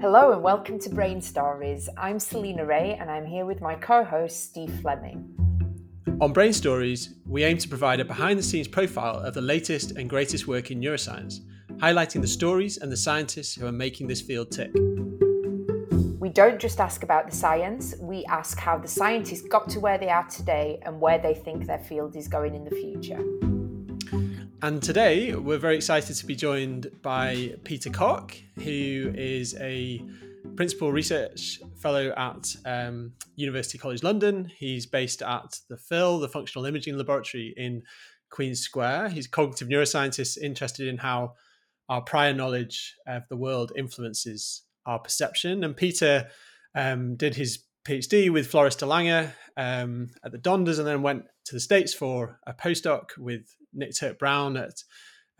Hello and welcome to Brain Stories. I'm Selina Wray and I'm here with my co host Steve Fleming. On Brain Stories, we aim to provide a behind the scenes profile of the latest and greatest work in neuroscience, highlighting the stories and the scientists who are making this field tick. We don't just ask about the science, we ask how the scientists got to where they are today and where they think their field is going in the future. And today we're very excited to be joined by Peter Kok, who is a principal research fellow at um, University College London. He's based at the FIL, the Functional Imaging Laboratory in Queen's Square. He's a cognitive neuroscientist interested in how our prior knowledge of the world influences our perception. And Peter um, did his PhD with Floris de Lange um, at the Donders and then went to the States for a postdoc with Nick Turk-Browne at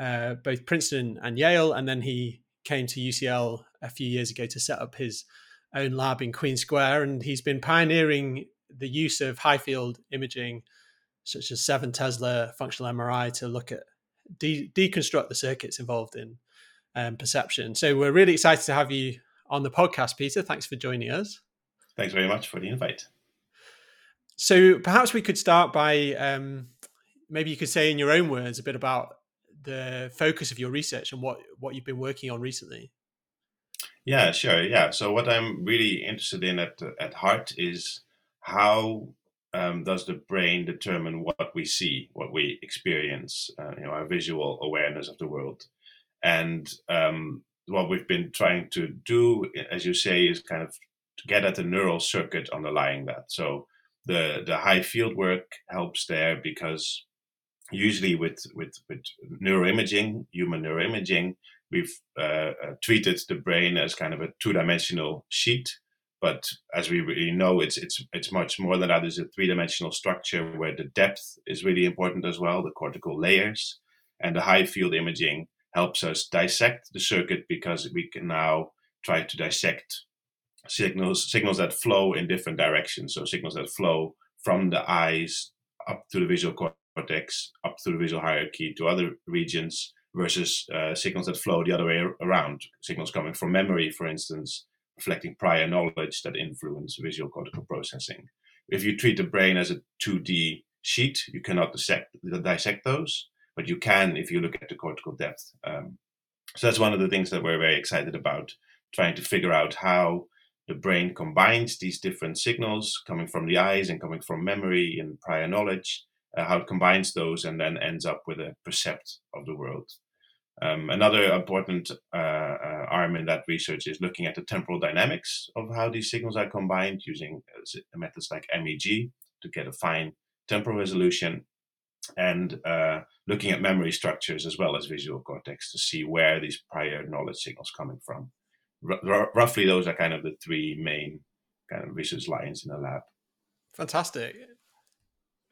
uh, both Princeton and Yale. And then he came to UCL a few years ago to set up his own lab in Queen Square. And he's been pioneering the use of high field imaging, such as 7 Tesla functional MRI, to look at de- deconstruct the circuits involved in um, perception. So we're really excited to have you on the podcast, Peter. Thanks for joining us. Thanks very much for the invite. So perhaps we could start by um, maybe you could say in your own words a bit about the focus of your research and what what you've been working on recently. Yeah, sure. Yeah. So what I'm really interested in at at heart is how um, does the brain determine what we see, what we experience, uh, you know, our visual awareness of the world, and um, what we've been trying to do, as you say, is kind of to get at the neural circuit underlying that. So the the high field work helps there because usually with with with neuroimaging, human neuroimaging, we've uh, uh, treated the brain as kind of a two dimensional sheet. But as we really know, it's it's it's much more than that. It's a three dimensional structure where the depth is really important as well, the cortical layers, and the high field imaging helps us dissect the circuit because we can now try to dissect signals signals that flow in different directions. So signals that flow from the eyes up to the visual up through the visual hierarchy to other regions, versus uh, signals that flow the other way around. Signals coming from memory, for instance, reflecting prior knowledge that influence visual cortical processing. If you treat the brain as a 2D sheet, you cannot dissect, dissect those, but you can if you look at the cortical depth. Um, so that's one of the things that we're very excited about, trying to figure out how the brain combines these different signals coming from the eyes and coming from memory and prior knowledge, uh, how it combines those and then ends up with a percept of the world. Um, another important uh, uh, arm in that research is looking at the temporal dynamics of how these signals are combined using uh, methods like MEG to get a fine temporal resolution and uh, looking at memory structures as well as visual cortex to see where these prior knowledge signals coming from r- roughly those are kind of the three main kind of research lines in the lab. Fantastic.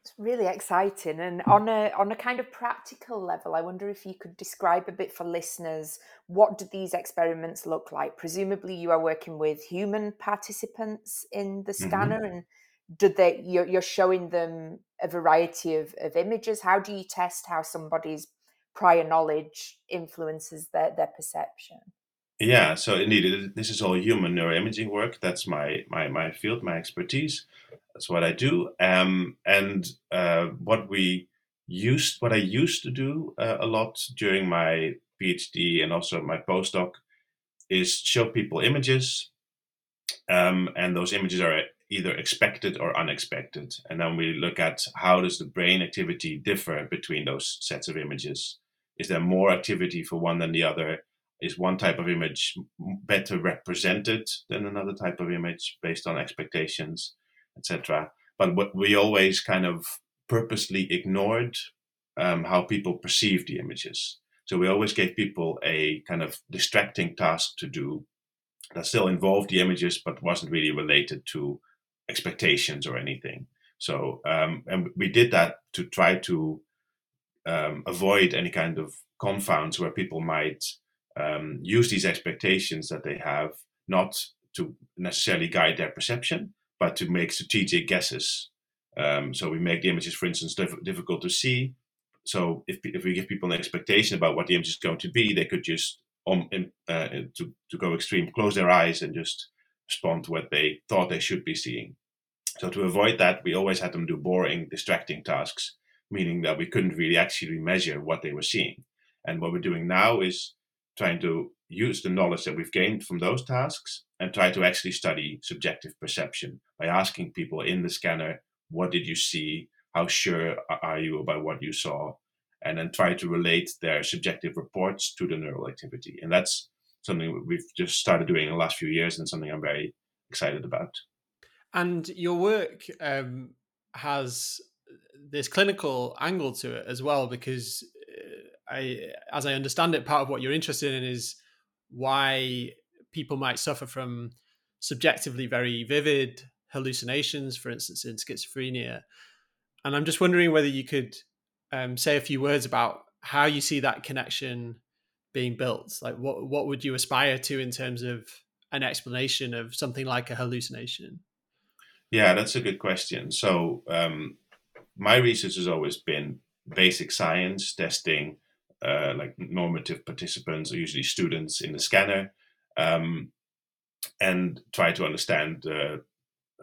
It's really exciting, and on a on a kind of practical level, I wonder if you could describe a bit for listeners what do these experiments look like? Presumably, you are working with human participants in the mm-hmm. scanner, mm-hmm. and do they you're, you're showing them a variety of, of images? How do you test how somebody's prior knowledge influences their, their perception? Yeah, so indeed, this is all human neuroimaging work. That's my my my field, my expertise. That's what I do. Um, and uh, what we used, what I used to do uh, a lot during my PhD and also my postdoc, is show people images, um, and those images are either expected or unexpected. And then we look at how does the brain activity differ between those sets of images. Is there more activity for one than the other? is one type of image better represented than another type of image based on expectations, etc. But what we always kind of purposely ignored um, how people perceive the images. So we always gave people a kind of distracting task to do that still involved the images, but wasn't really related to expectations or anything. So, um, and we did that to try to um, avoid any kind of confounds where people might um, use these expectations that they have not to necessarily guide their perception, but to make strategic guesses. Um, so we make the images, for instance, diff- difficult to see. So if, if we give people an expectation about what the image is going to be, they could just um, uh, to to go extreme, close their eyes and just respond to what they thought they should be seeing. So to avoid that, we always had them do boring, distracting tasks, meaning that we couldn't really actually measure what they were seeing. And what we're doing now is trying to use the knowledge that we've gained from those tasks and try to actually study subjective perception by asking people in the scanner, what did you see? How sure are you about what you saw? And then try to relate their subjective reports to the neural activity. And that's something we've just started doing in the last few years and something I'm very excited about. And your work um, has this clinical angle to it as well, because uh, I, as I understand it, part of what you're interested in is why people might suffer from subjectively very vivid hallucinations, for instance, in schizophrenia. And I'm just wondering whether you could um, say a few words about how you see that connection being built. Like, what what would you aspire to in terms of an explanation of something like a hallucination? Yeah, that's a good question. So, um, my research has always been basic science testing uh, like normative participants, usually students in the scanner, um, and try to understand, uh,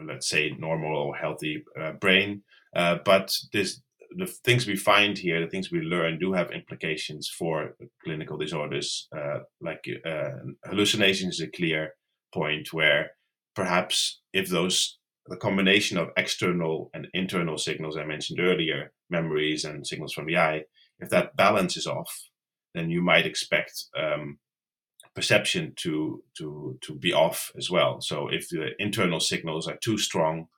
let's say, normal or healthy uh, brain. Uh, but this, the things we find here, the things we learn, do have implications for clinical disorders. Uh, like uh, hallucinations is a clear point where perhaps if those the combination of external and internal signals I mentioned earlier, memories and signals from the eye, if that balance is off, then you might expect um, perception to to to be off as well. So if the internal signals are too strong,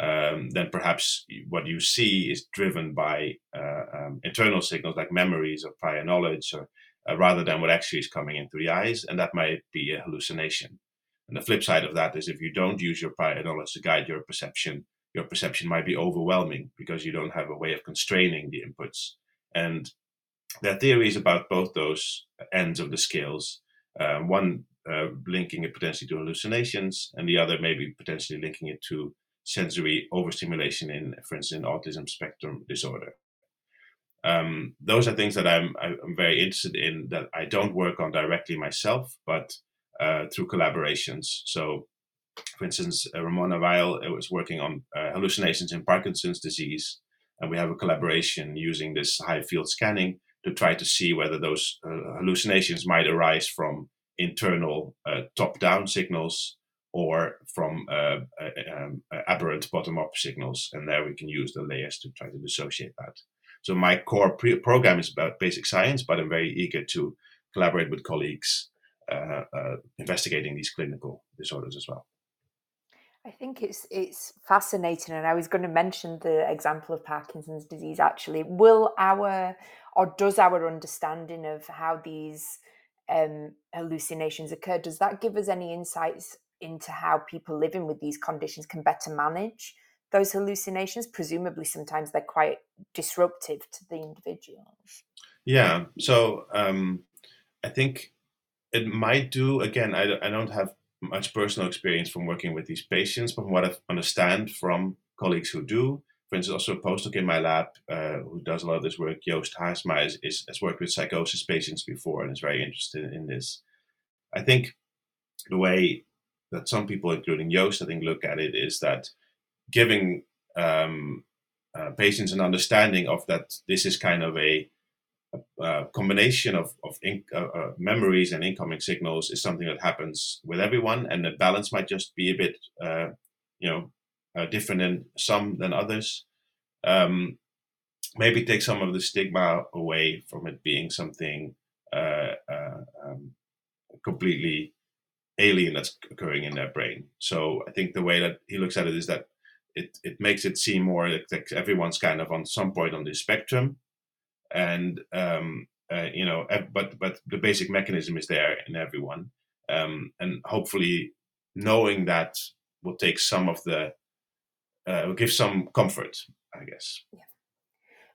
um, then perhaps what you see is driven by uh, um, internal signals like memories or prior knowledge, or uh, rather than what actually is coming into the eyes, and that might be a hallucination. And the flip side of that is if you don't use your prior knowledge to guide your perception, your perception might be overwhelming because you don't have a way of constraining the inputs. And there are theories about both those ends of the scales. Uh, one uh, linking it potentially to hallucinations, and the other maybe potentially linking it to sensory overstimulation in, for instance, in autism spectrum disorder. Um, those are things that I'm, I'm very interested in that I don't work on directly myself, but uh, through collaborations. So, for instance, uh, Rimona Weil was working on uh, hallucinations in Parkinson's disease, and we have a collaboration using this high field scanning to try to see whether those uh, hallucinations might arise from internal uh, top-down signals or from uh, um, aberrant bottom-up signals. And there we can use the layers to try to dissociate that. So my core pre- program is about basic science, but I'm very eager to collaborate with colleagues uh, uh, investigating these clinical disorders as well. I think it's it's fascinating, and I was going to mention the example of Parkinson's disease. Actually, will our or does our understanding of how these um, hallucinations occur does that give us any insights into how people living with these conditions can better manage those hallucinations? Presumably, sometimes they're quite disruptive to the individuals. Yeah, so um, I think it might do. Again, I, I don't have much personal experience from working with these patients, but from what I understand from colleagues who do, for instance, also a postdoc in my lab uh, who does a lot of this work, Joost Haarsma, is, is, has worked with psychosis patients before and is very interested in this. I think the way that some people, including Joost, I think, look at it is that giving um, uh, patients an understanding of that this is kind of a a combination of, of in, uh, uh, memories and incoming signals is something that happens with everyone, and the balance might just be a bit, uh, you know, uh, different in some than others. Um, maybe take some of the stigma away from it being something uh, uh, um, completely alien that's occurring in their brain. So I think the way that he looks at it is that it, it makes it seem more like everyone's kind of on some point on the spectrum and um, uh, you know, but but the basic mechanism is there in everyone, um, and hopefully knowing that will take some of the uh, will give some comfort, I guess. Yeah.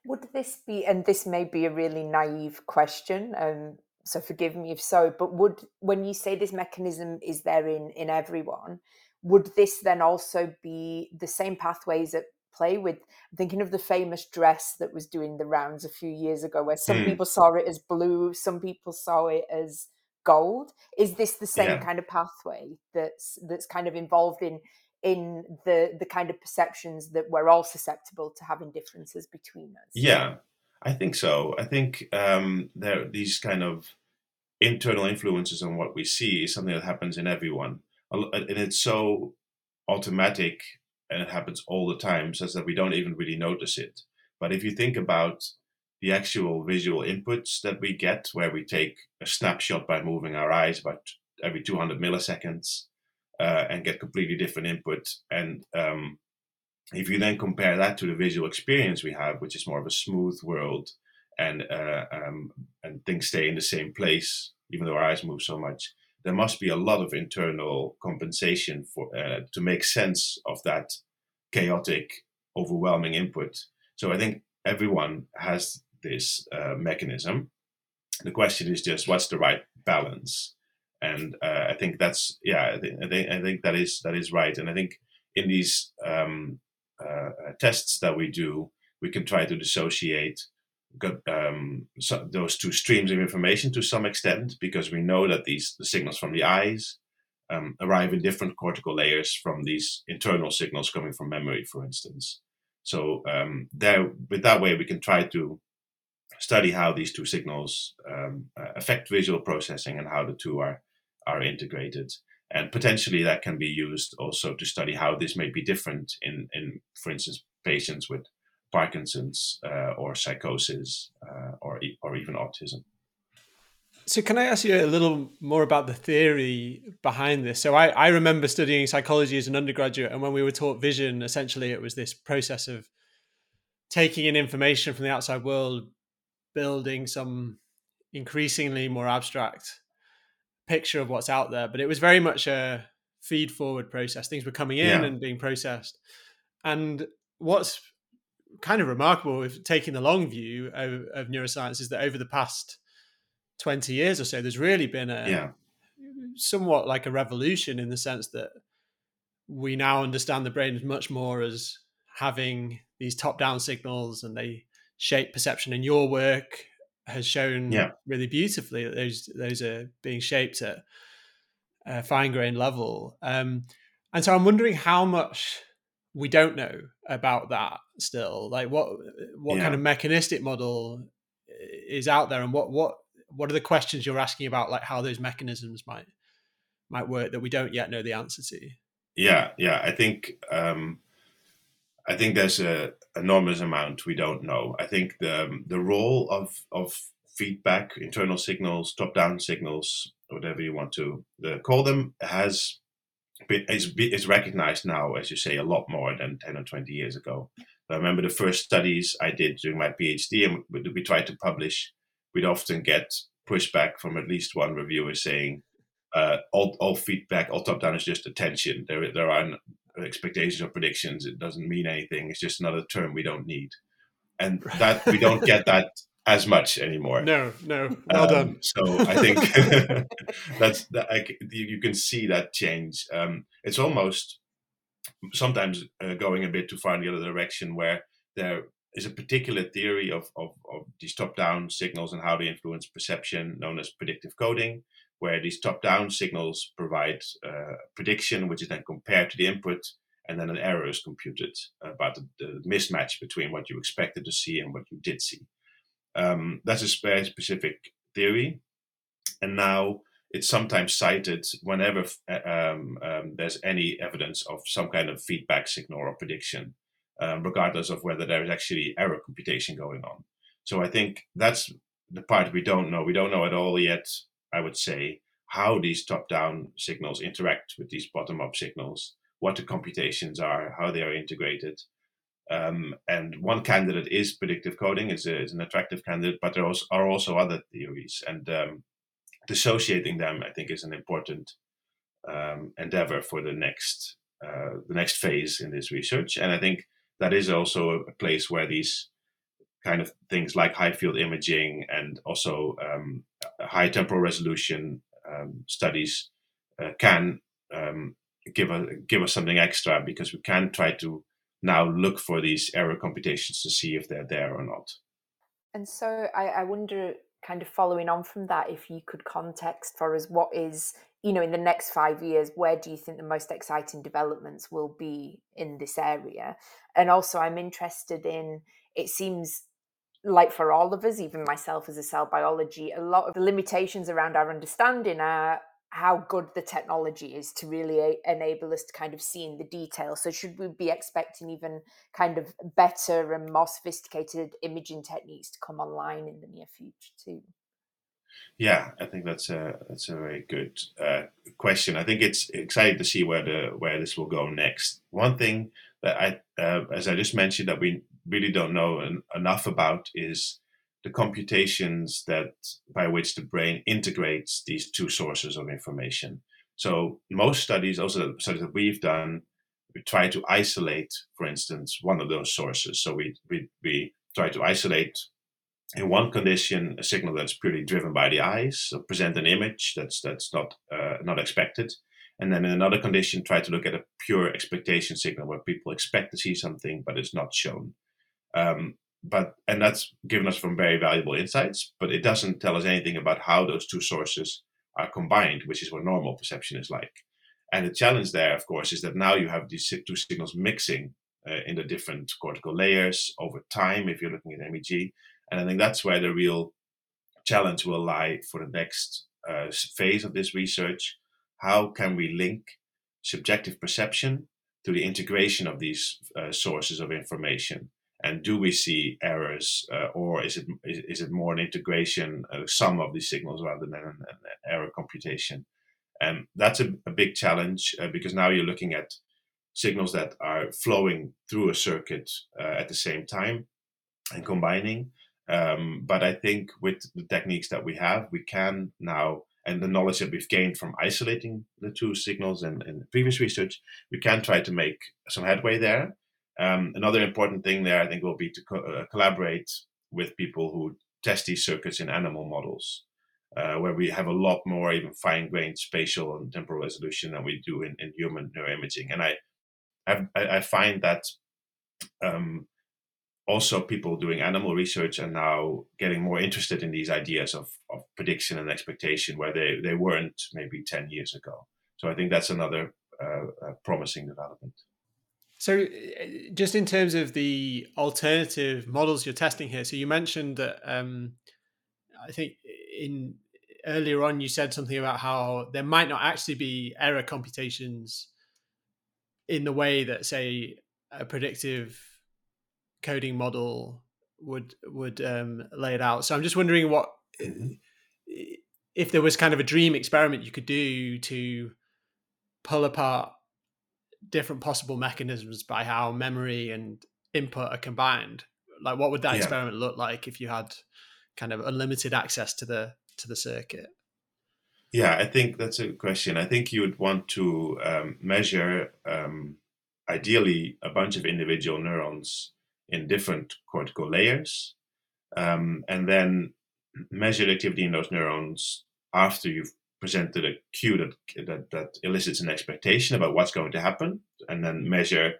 Would this be, and this may be a really naive question, um, so forgive me if so, but would when you say this mechanism is there in in everyone, would this then also be the same pathways at play with I'm thinking of the famous dress that was doing the rounds a few years ago where some mm. people saw it as blue some people saw it as gold. Is this the same Yeah. kind of pathway that's that's kind of involved in in the the kind of perceptions that we're all susceptible to having differences between us? Yeah, I think so. I think um, there these kind of internal influences on what we see is something that happens in everyone, and it's so automatic and it happens all the time, such that we don't even really notice it. But if you think about the actual visual inputs that we get, where we take a snapshot by moving our eyes about every 200 milliseconds uh, and get completely different input, and um, if you then compare that to the visual experience we have, which is more of a smooth world, and uh, um, and things stay in the same place, even though our eyes move so much, there must be a lot of internal compensation for uh, to make sense of that chaotic, overwhelming input. So I think everyone has this uh, mechanism. The question is just what's the right balance, and uh, I think that's yeah, I think, I think I think that is that is right, and I think in these um, uh, uh, tests that we do, we can try to dissociate got, um, so those two streams of information to some extent because we know that these the signals from the eyes um, arrive in different cortical layers from these internal signals coming from memory, for instance. So um, there, with that way, we can try to study how these two signals um, uh, affect visual processing and how the two are are integrated. And potentially that can be used also to study how this may be different in, in for instance, patients with Parkinson's uh, or psychosis uh, or, or even autism. So, can I ask you a little more about the theory behind this? So, I, I remember studying psychology as an undergraduate, and when we were taught vision, essentially it was this process of taking in information from the outside world, building some increasingly more abstract picture of what's out there. But it was very much a feed forward process. Things were coming in Yeah. and being processed. And what's kind of remarkable with taking the long view of, of neuroscience is that over the past 20 years or so, there's really been a Yeah, somewhat like a revolution in the sense that we now understand the brain as much more as having these top down signals and they shape perception. And your work has shown Yeah. really beautifully that those those are being shaped at a fine grained level. Um, and so i'm wondering how much we don't know about that still like what what Yeah. kind of mechanistic model is out there and what what what are the questions you're asking about like how those mechanisms might might work that we don't yet know the answer to yeah, yeah. I think um, I think there's a enormous amount we don't know. I think the the role of of feedback, internal signals, top down signals, whatever you want to uh, call them, has is be- recognized now, as you say, a lot more than ten or twenty years ago. I remember the first studies I did during my PhD, and we, we tried to publish. We'd often get pushback from at least one reviewer saying, uh, all, all feedback, all top down is just attention. There, there are expectations or predictions. It doesn't mean anything. It's just another term we don't need, and that we don't get that as much anymore. no no well Um, done So I think that's that, I you can see that change. Um, it's almost sometimes uh, going a bit too far in the other direction, where there is a particular theory of, of, of these top-down signals and how they influence perception, known as predictive coding, where these top-down signals provide uh, prediction, which is then compared to the input, and then an error is computed about the, the mismatch between what you expected to see and what you did see. Um, that's a very specific theory, and now it's sometimes cited whenever um, um, there's any evidence of some kind of feedback signal or prediction, um, regardless of whether there is actually error computation going on. So I think that's the part we don't know. We don't know at all yet, I would say, how these top down signals interact with these bottom up signals, what the computations are, how they are integrated. Um, and one candidate is predictive coding, is, a, is an attractive candidate, but there are also other theories. And um, dissociating them, I think, is an important um, endeavor for the next uh, the next phase in this research. And I think that is also a, place where these kind of things like high field imaging and also um, high temporal resolution um, studies uh, can um, give us give us something extra because we can try to now look for these error computations to see if they're there or not. And so I, I wonder kind of following on from that, if you could context for us what is, you know, in the next five years, where do you think the most exciting developments will be in this area? And also, I'm interested in, it seems like for all of us, even myself as a cell biology, a lot of the limitations around our understanding are how good the technology is to really enable us to kind of see in the detail. So, should we be expecting even kind of better and more sophisticated imaging techniques to come online in the near future too? Yeah, I think that's a that's a very good uh, question. I think it's exciting to see where the where this will go next. One thing that I, uh, as I just mentioned, that we really don't know en- enough about is the computations that by which the brain integrates these two sources of information. So most studies, also the studies that we've done, we try to isolate, for instance, one of those sources. So we we, we try to isolate in one condition a signal that's purely driven by the eyes, so present an image that's that's not uh, not expected, and then in another condition try to look at a pure expectation signal where people expect to see something but it's not shown. Um, but and that's given us some very valuable insights but it doesn't tell us anything about how those two sources are combined which is what normal perception is like. And the challenge there of course is that now you have these two signals mixing uh, in the different cortical layers over time if you're looking at MEG and I think that's where the real challenge will lie for the next uh, phase of this research. How can we link subjective perception to the integration of these uh, sources of information and do we see errors uh, or is it is, is, it more an integration uh, sum of these signals rather than an, an error computation and that's a, a big challenge uh, because now you're looking at signals that are flowing through a circuit uh, at the same time and combining um, but i think with the techniques that we have we can now and the knowledge that we've gained from isolating the two signals in previous research, we can try to make some headway there. Um, another important thing there, I think, will be to co- uh, collaborate with people who test these circuits in animal models, uh, where we have a lot more even fine-grained spatial and temporal resolution than we do in, in human neuroimaging. And I, I, I find that um, also people doing animal research are now getting more interested in these ideas of, of prediction and expectation, where they, they weren't maybe 10 years ago. So I think that's another uh, uh promising development. So, uh, just in terms of the alternative models you're testing here, so you mentioned that um, I think in earlier on you said something about how there might not actually be error computations in the way that, say, a predictive coding model would would um, lay it out. So, I'm just wondering what if there was kind of a dream experiment you could do to pull apart different possible mechanisms by how memory and input are combined. Like what would that yeah. experiment look like if you had kind of unlimited access to the to the circuit? Yeah i think that's a question. I think you would want to um, measure um, ideally a bunch of individual neurons in different cortical layers um, and then measure the activity in those neurons after you've presented a cue that, that, that elicits an expectation about what's going to happen, and then measure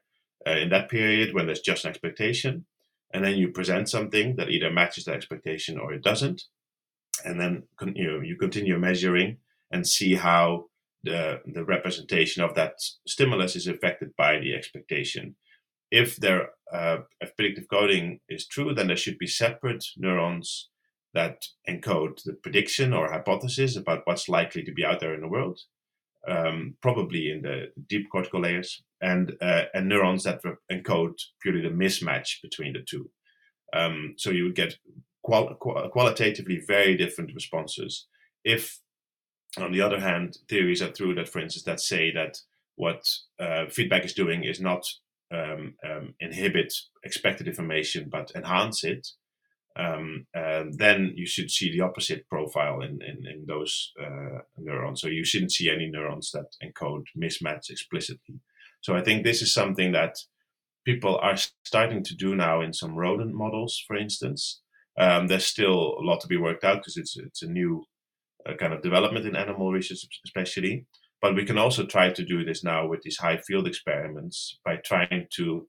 uh, in that period when there's just an expectation, and then you present something that either matches that expectation or it doesn't, and then you know, you continue measuring and see how the the representation of that stimulus is affected by the expectation. If there uh, if predictive coding is true, then there should be separate neurons that encode the prediction or hypothesis about what's likely to be out there in the world, um, probably in the deep cortical layers, and uh, and neurons that encode purely the mismatch between the two. Um, so you would get qual- qualitatively very different responses. If, on the other hand, theories are true that, for instance, that say that what uh, feedback is doing is not um, um inhibit expected information but enhance it, um, then you should see the opposite profile in, in, in those uh, neurons. So you shouldn't see any neurons that encode mismatch explicitly. So I think this is something that people are starting to do now in some rodent models, for instance. Um, there's still a lot to be worked out because it's it's a new uh, kind of development in animal research, especially. But we can also try to do this now with these high field experiments by trying to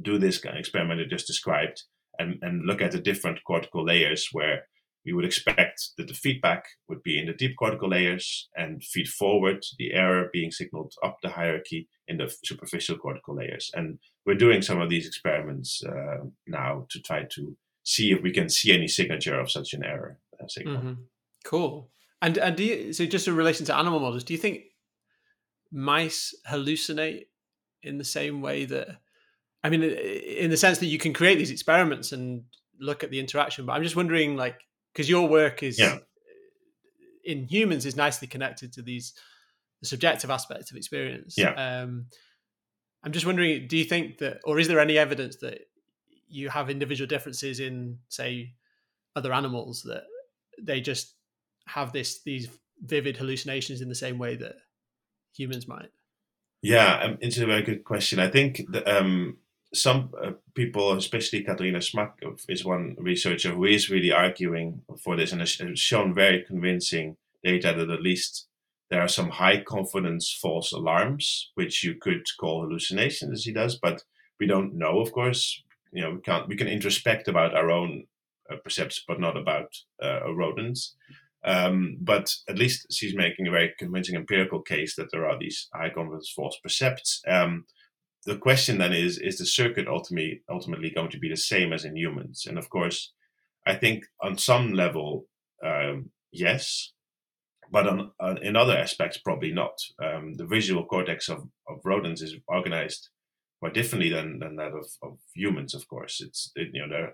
do this kind of experiment I just described and, and look at the different cortical layers where we would expect that the feedback would be in the deep cortical layers and feed forward, the error being signaled up the hierarchy in the superficial cortical layers. And we're doing some of these experiments uh, now to try to see if we can see any signature of such an error uh, signal. Mm-hmm. Cool. And and do you, so just in relation to animal models, do you think mice hallucinate in the same way that I mean, in the sense that you can create these experiments and look at the interaction, but I'm just wondering, like, because your work is yeah. in humans is nicely connected to these the subjective aspects of experience. Yeah. Um, I'm just wondering, do you think that, or is there any evidence that you have individual differences in, say, other animals that they just have this these vivid hallucinations in the same way that humans might? Yeah, um, it's a very good question. I think the, um, some uh, people, especially Katharina Schmack, is one researcher who is really arguing for this and has shown very convincing data that at least there are some high confidence false alarms, which you could call hallucinations, as he does, but we don't know, of course. You know, we can't we can introspect about our own uh, perceptions, but not about uh, rodents. Um, but at least she's making a very convincing empirical case that there are these high confidence false percepts. Um, the question then is is the circuit ultimately ultimately going to be the same as in humans? And of course i think on some level um, yes but on, on, in other aspects probably not. Um, the visual cortex of, of rodents is organized quite differently than, than that of, of humans of course. It's it, you know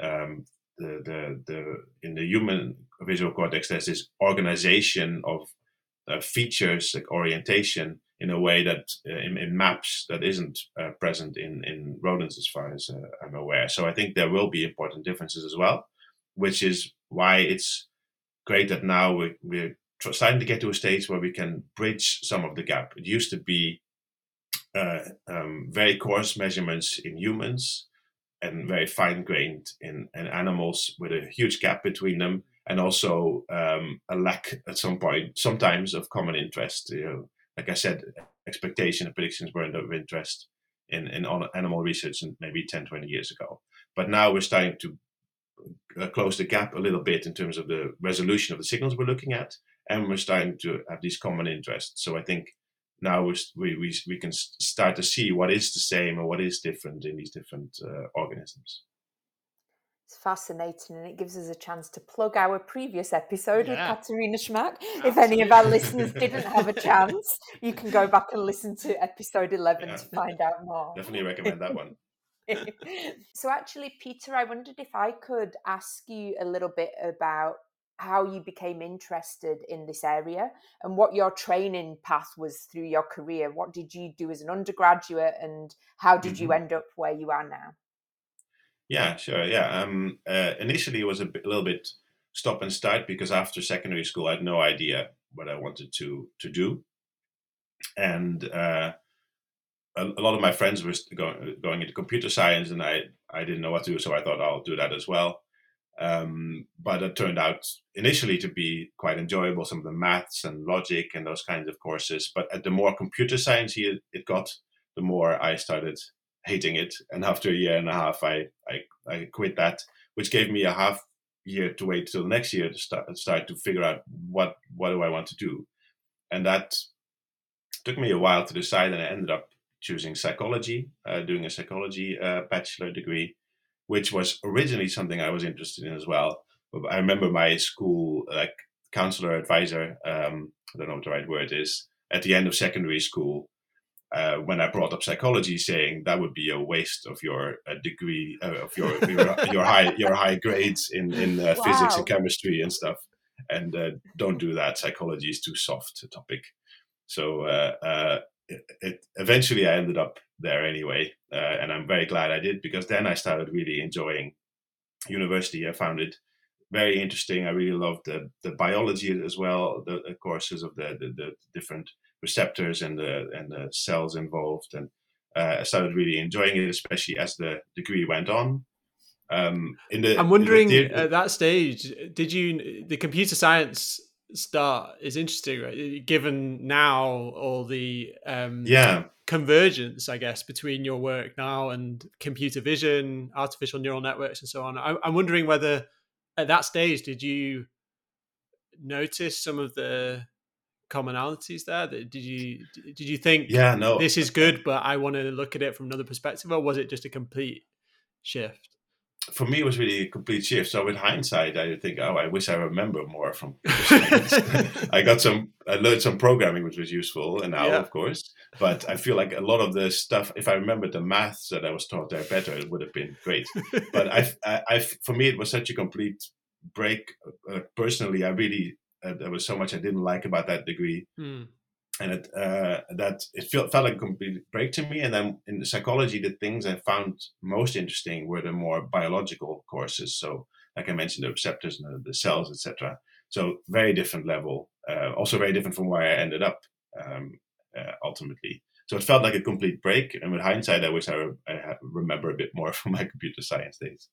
um, the, the the in the human visual cortex there's this organization of uh, features like orientation in a way that uh, in, in, maps that isn't uh, present in, in rodents as far as uh, I'm aware. So I think there will be important differences as well, which is why it's great that now we're, we're starting to get to a stage where we can bridge some of the gap. It used to be uh, um, very coarse measurements in humans and very fine grained in, in animals with a huge gap between them and also um, a lack at some point sometimes of common interest you know like I said, expectation and predictions weren't of interest in, in animal research maybe 10, 20 years ago. But now we're starting to uh, close the gap a little bit in terms of the resolution of the signals we're looking at, and we're starting to have these common interests. So I think now we we we can start to see what is the same and what is different in these different uh, organisms. It's fascinating and it gives us a chance to plug our previous episode yeah. with Katharina Schmack. Absolutely. If any of our listeners didn't have a chance, you can go back and listen to episode 11 yeah. to find out more. Definitely recommend that one. so, actually, Peter, I wondered if I could ask you a little bit about how you became interested in this area and what your training path was through your career. What did you do as an undergraduate and how did mm-hmm. you end up where you are now? Yeah, sure. Yeah. Um, uh, initially, it was a, little bit stop and start because after secondary school, I had no idea what I wanted to to do, and uh, a, a, lot of my friends were going going into computer science, and I I didn't know what to do, so I thought I'll do that as well. Um, but it turned out initially to be quite enjoyable, some of the maths and logic and those kinds of courses. But at the more computer science it got, the more I started hating it. And after a year and a half, I, I, I quit that, which gave me a half year to wait till next year to start, start to figure out what, what do I want to do. And that took me a while to decide. And I ended up choosing psychology, uh, doing a psychology uh, bachelor degree, which was originally something I was interested in as well. But I remember my school, like counselor advisor, um, I don't know what the right word is, at the end of secondary school, uh, when I brought up psychology, saying that would be a waste of your uh, degree, uh, of your your, your high your high grades in in uh, wow. physics and chemistry and stuff, and uh, don't do that. Psychology is too soft a topic. So uh, it, it, eventually, I ended up there anyway, and I'm very glad I did because then I started really enjoying university. I found it very interesting. I really loved the the biology as well, the, the courses of the, the, the different receptors and the and the cells involved, and uh, I started really enjoying it, especially as the degree went on. Um, in the, I'm wondering the, at that stage, did you the computer science start is interesting, right? Given now all the um, yeah convergence, I guess, between your work now and computer vision, artificial neural networks, and so on. I, I'm wondering whether at that stage, did you notice some of the commonalities there? that Did you did you think, yeah, no, this is good, but I want to look at it from another perspective, or was it just a complete shift? for me, it was really a complete shift. So with hindsight, I think, oh, I wish I remember more from. I got some, I learned some programming, which was useful, and now, yeah. of course. But I feel like a lot of the stuff, if I remember the maths that I was taught there better, it would have been great. but I, I, I, for me, it was such a complete break. Uh, personally, I really there was so much I didn't like about that degree. Mm and it uh, that it felt, felt like a complete break to me. And then in psychology, the things I found most interesting were the more biological courses. So, like I mentioned, the receptors and the, the cells, etc. So, very different level. Uh, also, very different from where I ended up um, uh, ultimately. So it felt like a complete break. And with hindsight, I wish I, re- I remember a bit more from my computer science days.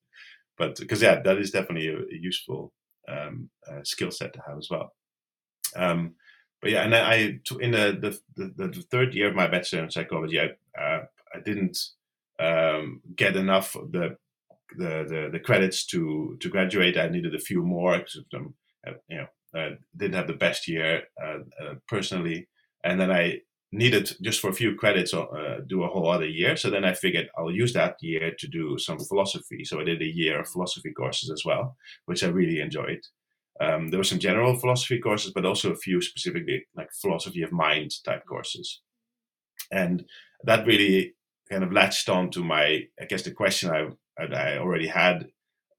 But because yeah, that is definitely a, a useful um, uh, skill set to have as well. Um, but yeah, and I in the, the, the, third year of my bachelor in psychology, I uh, I didn't um, get enough the, the the the credits to to graduate. I needed a few more. Uh, you know, uh, didn't have the best year uh, personally, and then I needed just for a few credits uh, do a whole other year. So then I figured I'll use that year to do some philosophy. So I did a year of philosophy courses as well, which I really enjoyed. Um, there were some general philosophy courses, but also a few specifically like philosophy of mind type courses. And that really kind of latched on to my, I guess, the question I, I already had.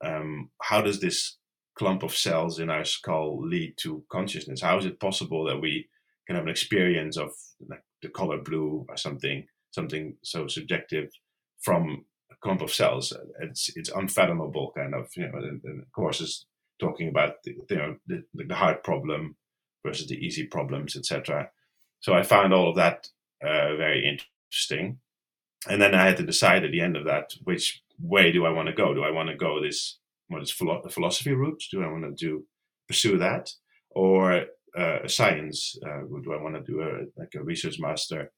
Um, how does this clump of cells in our skull lead to consciousness? How is it possible that we can have an experience of like the color blue or something, something so subjective from a clump of cells? It's it's unfathomable, kind of. You know, and, and courses talking about the, you know the, the hard problem versus the easy problems, etc. So I found all of that uh, very interesting, and then I had to decide at the end of that which way do I want to go? Do I want to go this what is philo- philosophy route? Do I want to do pursue that or uh, science? Uh, do I want to do a like a research master?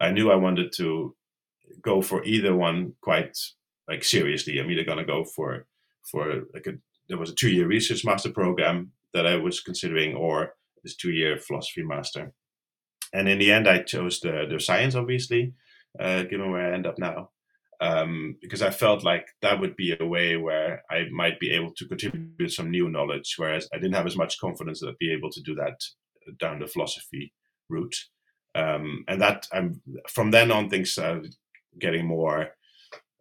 I knew I wanted to go for either one quite like seriously. I'm either gonna go for for like a there was a two year research master program that I was considering, or this two year philosophy master. And in the end, I chose the, the science, obviously, uh, given where I end up now, um, because I felt like that would be a way where I might be able to contribute some new knowledge, whereas I didn't have as much confidence that I'd be able to do that down the philosophy route. Um, and that I'm from then on, things started getting more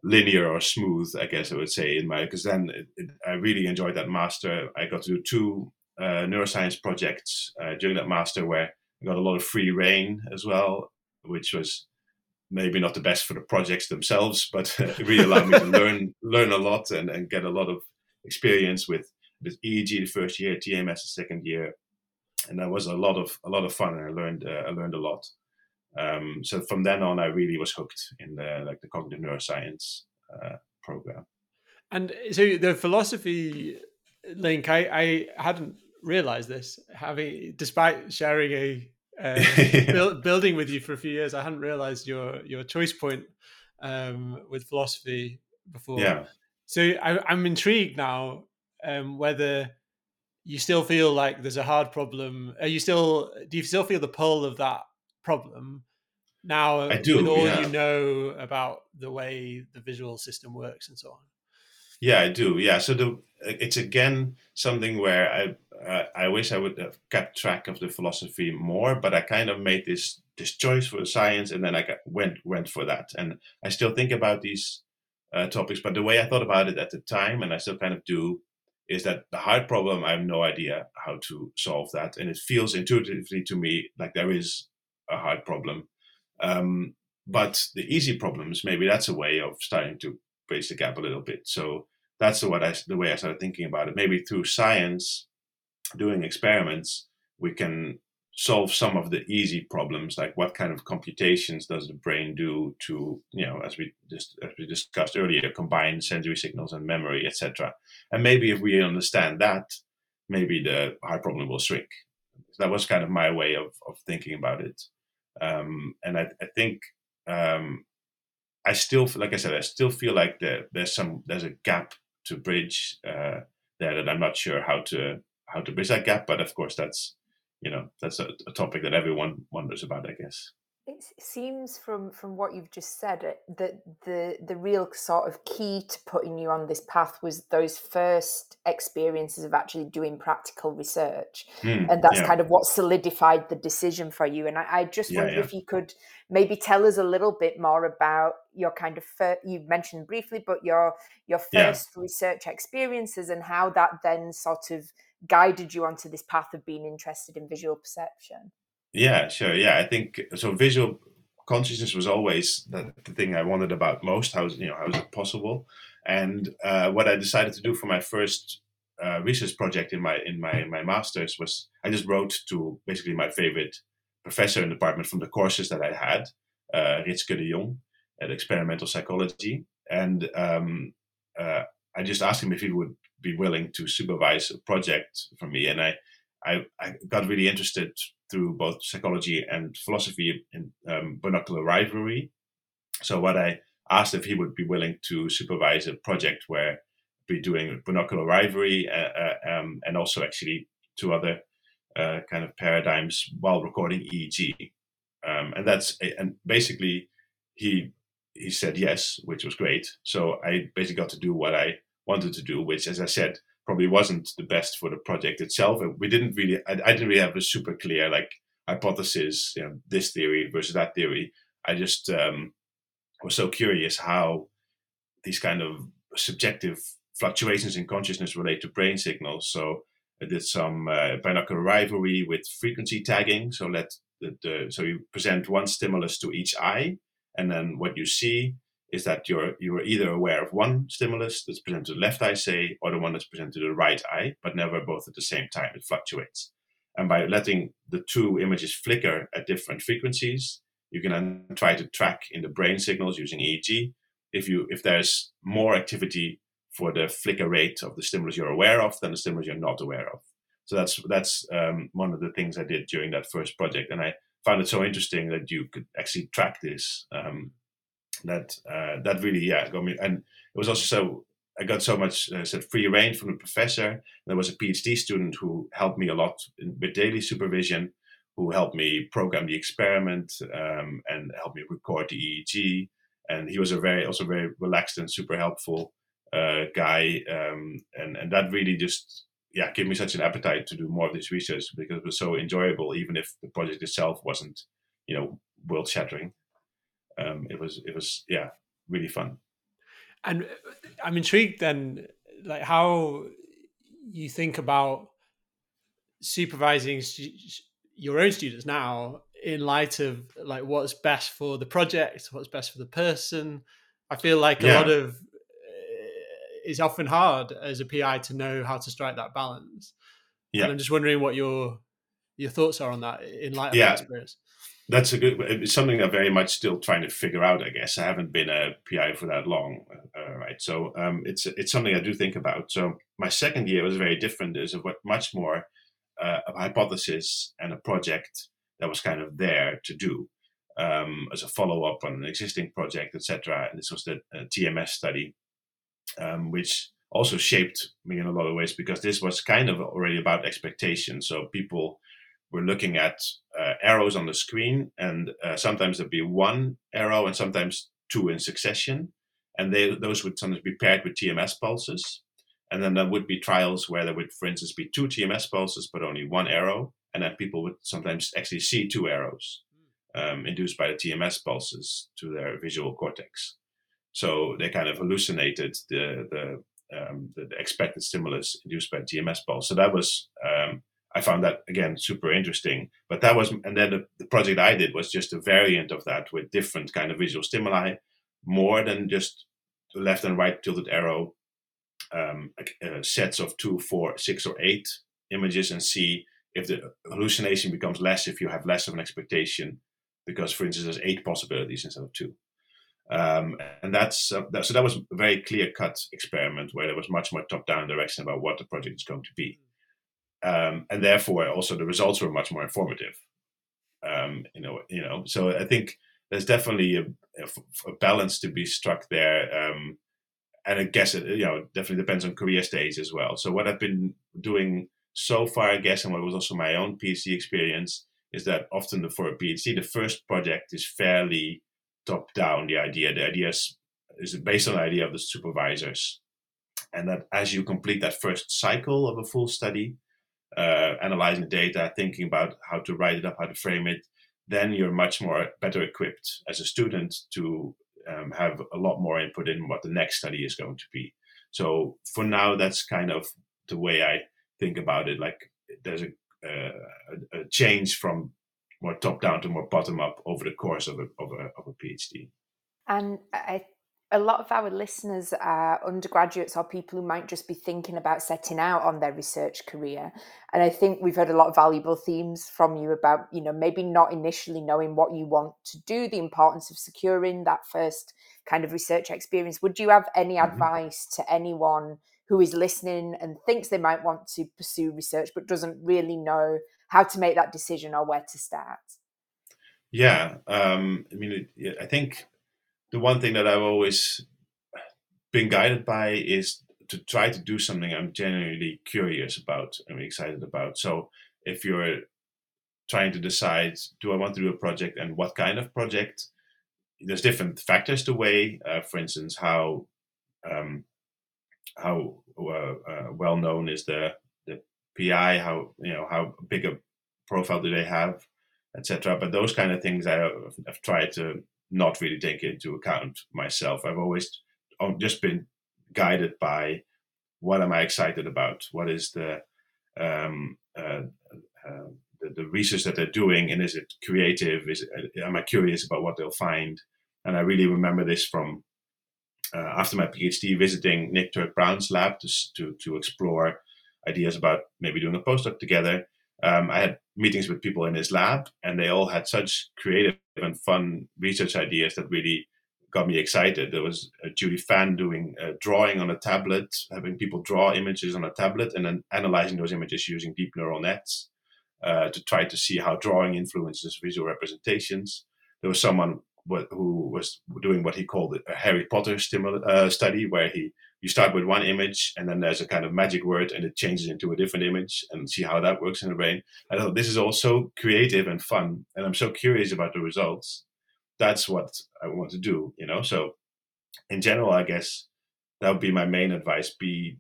linear or smooth, I guess I would say, in my because then it, it, I really enjoyed that master. I got to do two uh, neuroscience projects uh, during that master where I got a lot of free reign as well, which was maybe not the best for the projects themselves, but it really allowed me to learn learn a lot and, and get a lot of experience with with EEG the first year, TMS the second year, and that was a lot of a lot of fun. And I learned uh, I learned a lot. Um, so from then on, I really was hooked in the like the cognitive neuroscience uh, program. And so the philosophy link, I, I hadn't realized this. Having despite sharing a uh, build, building with you for a few years, I hadn't realized your your choice point um, with philosophy before. Yeah. So I, I'm intrigued now um, whether you still feel like there's a hard problem. Are you still? Do you still feel the pull of that problem now I do, with all yeah. you know about the way the visual system works and so on yeah i do yeah so the it's again something where i uh, i wish i would have kept track of the philosophy more but i kind of made this this choice for science and then i got, went went for that. And i still think about these uh, topics but the way i thought about it at the time and i still kind of do is that the hard problem i have no idea how to solve that. And it feels intuitively to me like there is a hard problem. Um, but the easy problems, maybe that's a way of starting to bridge the gap a little bit. So that's the, what I, the way I started thinking about it. Maybe through science, doing experiments, we can solve some of the easy problems, like what kind of computations does the brain do to, you know, as we just as we discussed earlier, combine sensory signals and memory, etc. And maybe if we understand that, maybe the high problem will shrink. That was kind of my way of of thinking about it. Um, and I, I think um, I still, like I said, I still feel like there, there's some there's a gap to bridge uh, there that I'm not sure how to how to bridge that gap. But of course, that's you know that's a, a topic that everyone wonders about, I guess. It seems from from what you've just said uh, that the the real sort of key to putting you on this path was those first experiences of actually doing practical research, Mm, and that's yeah, kind of what solidified the decision for you. And I, I just yeah, wonder yeah, if you could maybe tell us a little bit more about your kind of fir- you mentioned briefly, but your your first research experiences and how that then sort of guided you onto this path of being interested in visual perception. Yeah, sure. Yeah, I think so. Visual consciousness was always the, the thing I wanted about most. How you know how is it possible? And uh, what I decided to do for my first uh, research project in my in my my masters was I just wrote to basically my favorite professor in the department from the courses that I had, uh, Ritske de Jong, at experimental psychology, and um, uh, I just asked him if he would be willing to supervise a project for me, and I I, I got really interested through both psychology and philosophy in um, binocular rivalry. So what I asked if he would be willing to supervise a project where be doing binocular rivalry uh, uh, um, and also actually two other uh, kind of paradigms while recording EEG. Um, and that's and basically he he said yes, which was great. So I basically got to do what I wanted to do, which, as I said, probably wasn't the best for the project itself. We didn't really, I, I didn't really have a super clear like hypothesis, you know, this theory versus that theory. I just um, was so curious how these kind of subjective fluctuations in consciousness relate to brain signals. So I did some uh, binocular rivalry with frequency tagging. So let the, the so you present one stimulus to each eye, and then what you see is that you're you're either aware of one stimulus that's presented to the left eye, say, or the one that's presented to the right eye, but never both at the same time. It fluctuates. And by letting the two images flicker at different frequencies, you can then try to track in the brain signals using EEG if you if there's more activity for the flicker rate of the stimulus you're aware of than the stimulus you're not aware of. So that's that's um, one of the things I did during that first project, and I found it so interesting that you could actually track this. Um, that uh, that really yeah got me and it was also so I got so much uh, said free reign from the professor. There was a PhD student who helped me a lot with daily supervision, who helped me program the experiment um, and helped me record the EEG. And he was a very also very relaxed and super helpful uh, guy, um, and and that really just yeah gave me such an appetite to do more of this research because it was so enjoyable, even if the project itself wasn't you know world shattering um, it was it was yeah really fun. And uh, I'm intrigued then, like how you think about supervising stu- your own students now in light of like what's best for the project, what's best for the person. I feel like a lot of uh, it's often hard as a PI to know how to strike that balance. Yeah. And I'm just wondering what your your thoughts are on that in light of Yeah. that experience. That's a good. It's something I'm very much still trying to figure out. I guess I haven't been a PI for that long, uh, right? So um, it's it's something I do think about. So my second year was very different. There's a much more uh, a hypothesis and a project that was kind of there to do um, as a follow up on an existing project, etc. And this was the uh, TMS study, um, which also shaped me in a lot of ways because this was kind of already about expectations. So people were looking at uh, arrows on the screen, and uh, sometimes there'd be one arrow and sometimes two in succession, and they those would sometimes be paired with TMS pulses. And then there would be trials where there would, for instance, be two TMS pulses but only one arrow, and then people would sometimes actually see two arrows um, induced by the TMS pulses to their visual cortex. So they kind of hallucinated the the um, the, expected stimulus induced by TMS pulse. So that was um, I found that again super interesting. But that was, and then the, the, project I did was just a variant of that with different kind of visual stimuli, more than just left and right tilted arrow um, uh, sets of two, four, six, or eight images, and see if the hallucination becomes less if you have less of an expectation, because for instance, there's eight possibilities instead of two. Um, and that's uh, that, so that was a very clear cut experiment where there was much more top down direction about what the project is going to be um, and therefore also the results were much more informative. Um, you know, you know. So I think there's definitely a, a balance to be struck there, um, and I guess it you know definitely depends on career stage as well. So what I've been doing so far, I guess, and what was also my own PhD experience is that often for a PhD, the first project is fairly top down. The idea, the idea is, is based on the idea of the supervisors, and that as you complete that first cycle of a full study, uh, analyzing data, thinking about how to write it up, how to frame it, then you're much more better equipped as a student to um, have a lot more input in what the next study is going to be. So for now, that's kind of the way I think about it. Like there's a, a change from more top down to more bottom up over the course of a, of a, of a PhD. And I a lot of our listeners are undergraduates or people who might just be thinking about setting out on their research career. And i think we've heard a lot of valuable themes from you about you know maybe not initially knowing what you want to do the importance of securing that first kind of research experience. Would you have any mm-hmm. advice to anyone who is listening and thinks they might want to pursue research but doesn't really know how to make that decision or where to start? Yeah um, i mean i think the one thing that I've always been guided by is to try to do something I'm genuinely curious about and excited about. So if you're trying to decide, do I want to do a project and what kind of project? There's different factors to weigh. Uh, for instance, how um, how uh, uh, well known is the the PI? How you know how big a profile do they have, etc. But those kind of things I have, I've tried to not really take into account myself. I've always just been guided by what am I excited about? What is the um, uh, uh, the, the, research that they're doing, and is it creative? Is it, am I curious about what they'll find? And I really remember this from uh, after my PhD, visiting Nick Turk-Browne's lab to, to to explore ideas about maybe doing a postdoc together um, I had meetings with people in his lab, and they all had such creative and fun research ideas that really got me excited. There was uh, Judy Fan doing drawing on a tablet, having people draw images on a tablet, and then analyzing those images using deep neural nets uh, to try to see how drawing influences visual representations. There was someone who was doing what he called a Harry Potter stimul- uh, study, where he you start with one image and then there's a kind of magic word and it changes into a different image and see how that works in the brain. I thought this is all so creative and fun, and I'm so curious about the results. That's what I want to do, you know. So, in general, I guess that would be my main advice: be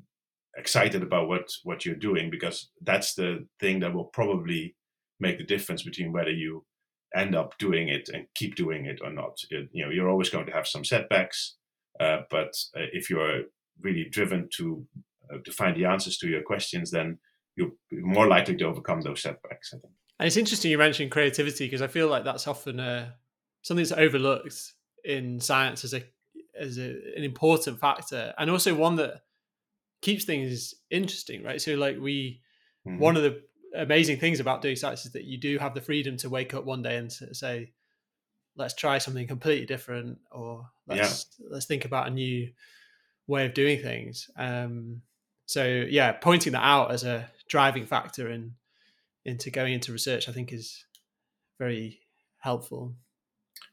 excited about what what you're doing because that's the thing that will probably make the difference between whether you end up doing it and keep doing it or not. You know, you're always going to have some setbacks, uh, but uh, if you're really driven to uh, to find the answers to your questions, then you're more likely to overcome those setbacks. I think. And it's interesting you mentioned creativity because I feel like that's often uh, something that's overlooked in science as a as a, an important factor, and also one that keeps things interesting, right? So, like we, mm-hmm. one of the amazing things about doing science is that you do have the freedom to wake up one day and say, "Let's try something completely different," or "Let's yeah. let's think about a new way of doing things. Um, so yeah, pointing that out as a driving factor in into going into research, I think is very helpful.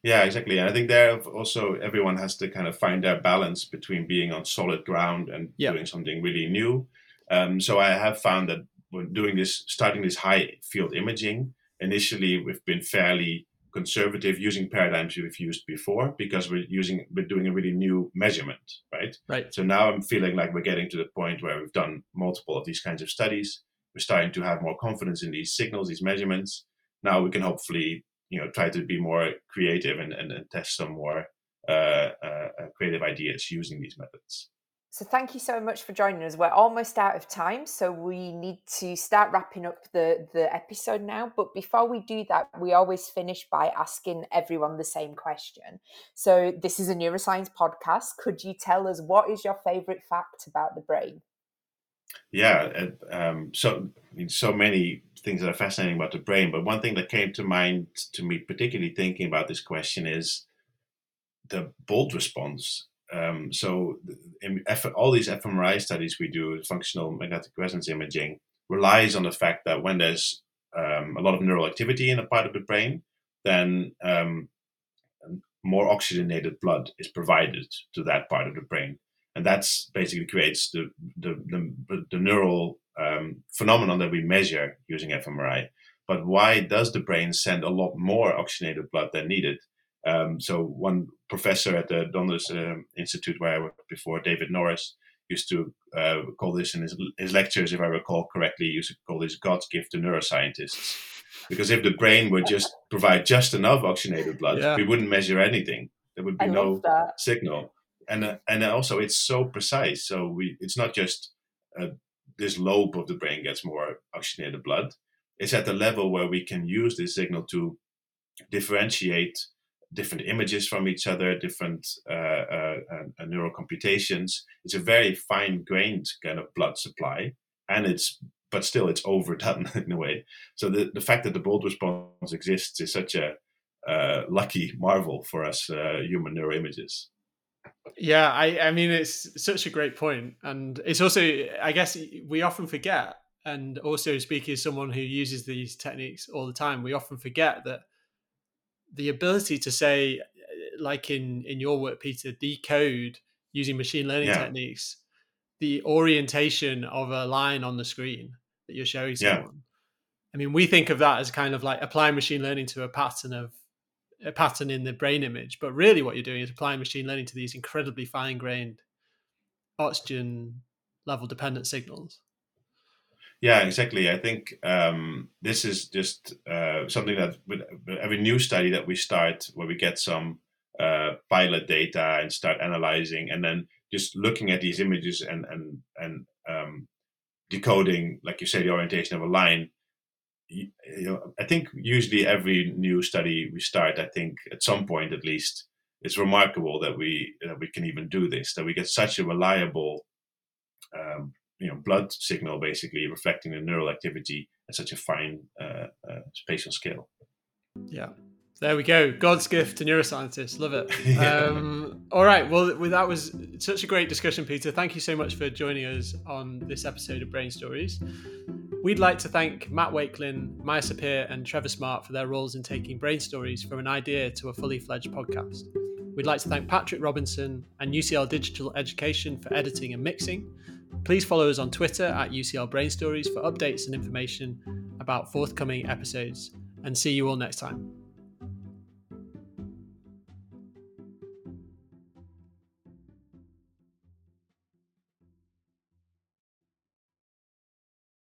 Yeah, exactly. And I think there also everyone has to kind of find their balance between being on solid ground and doing something really new. Um, so I have found that when doing this, starting this high field imaging, initially we've been fairly conservative using paradigms we've used before because we're using we're doing a really new measurement right? Right. So now i'm feeling like we're getting to the point where we've done multiple of these kinds of studies. We're starting to have more confidence in these signals these measurements. Now we can hopefully you know try to be more creative and, and, and test some more uh, uh, uh creative ideas using these methods so thank you so much for joining us. We're almost out of time, so we need to start wrapping up the, the episode now. But before we do that, we always finish by asking everyone the same question. So this is a neuroscience podcast. Could you tell us what is your favorite fact about the brain? Yeah, um, so so many things that are fascinating about the brain, but one thing that came to mind to me, particularly thinking about this question, is the BOLD response um, so in all these fMRI studies we do, functional magnetic resonance imaging, relies on the fact that when there's um, a lot of neural activity in a part of the brain, then um, more oxygenated blood is provided to that part of the brain. and that's basically creates the the the, the neural um, phenomenon that we measure using fMRI. But why does the brain send a lot more oxygenated blood than needed? Um, so one professor at the Donders uh, Institute where I worked before, David Norris, used to uh, call this in his, his lectures, if I recall correctly, used to call this God's gift to neuroscientists. Because if the brain would just provide just enough oxygenated blood, yeah. we wouldn't measure anything. There would be no signal. And uh, and also it's so precise. So we it's not just uh, this lobe of the brain gets more oxygenated blood. It's at the level where we can use this signal to differentiate different images from each other, different uh, uh, uh, neural computations. It's a very fine grained kind of blood supply, and it's but still it's overdone in a way. So the, the fact that the BOLD response exists is such a uh, lucky marvel for us uh, human neuroimagers. Yeah, I, I mean it's such a great point, and it's also I guess we often forget, and also speaking as someone who uses these techniques all the time, we often forget that the ability to say, uh, like in in your work, Peter, decode using machine learning yeah. techniques the orientation of a line on the screen that you're showing someone. Yeah. I mean, we think of that as kind of like applying machine learning to a pattern of a pattern in the brain image, but really what you're doing is applying machine learning to these incredibly fine grained oxygen level dependent signals. Yeah, exactly. I think um, this is just uh, something that with every new study that we start, where we get some uh, pilot data and start analyzing, and then just looking at these images and and and um, decoding, like you say, the orientation of a line. You, you know, I think usually every new study we start, I think at some point at least, it's remarkable that we that we can even do this. That we get such a reliable um, you know blood signal basically reflecting the neural activity at such a fine uh, uh, spatial scale. Yeah. There we go. God's gift to neuroscientists. Love it. yeah. um, all right. Well, that was such a great discussion, Peter. Thank you so much for joining us on this episode of Brain Stories. We'd like to thank Matt Wakelin, Maya Sapir, and Trevor Smart for their roles in taking Brain Stories from an idea to a fully fledged podcast. We'd like to thank Patrick Robinson and UCL Digital Education for editing and mixing. Please follow us on Twitter at UCL Brain Stories for updates and information about forthcoming episodes, and see you all next time.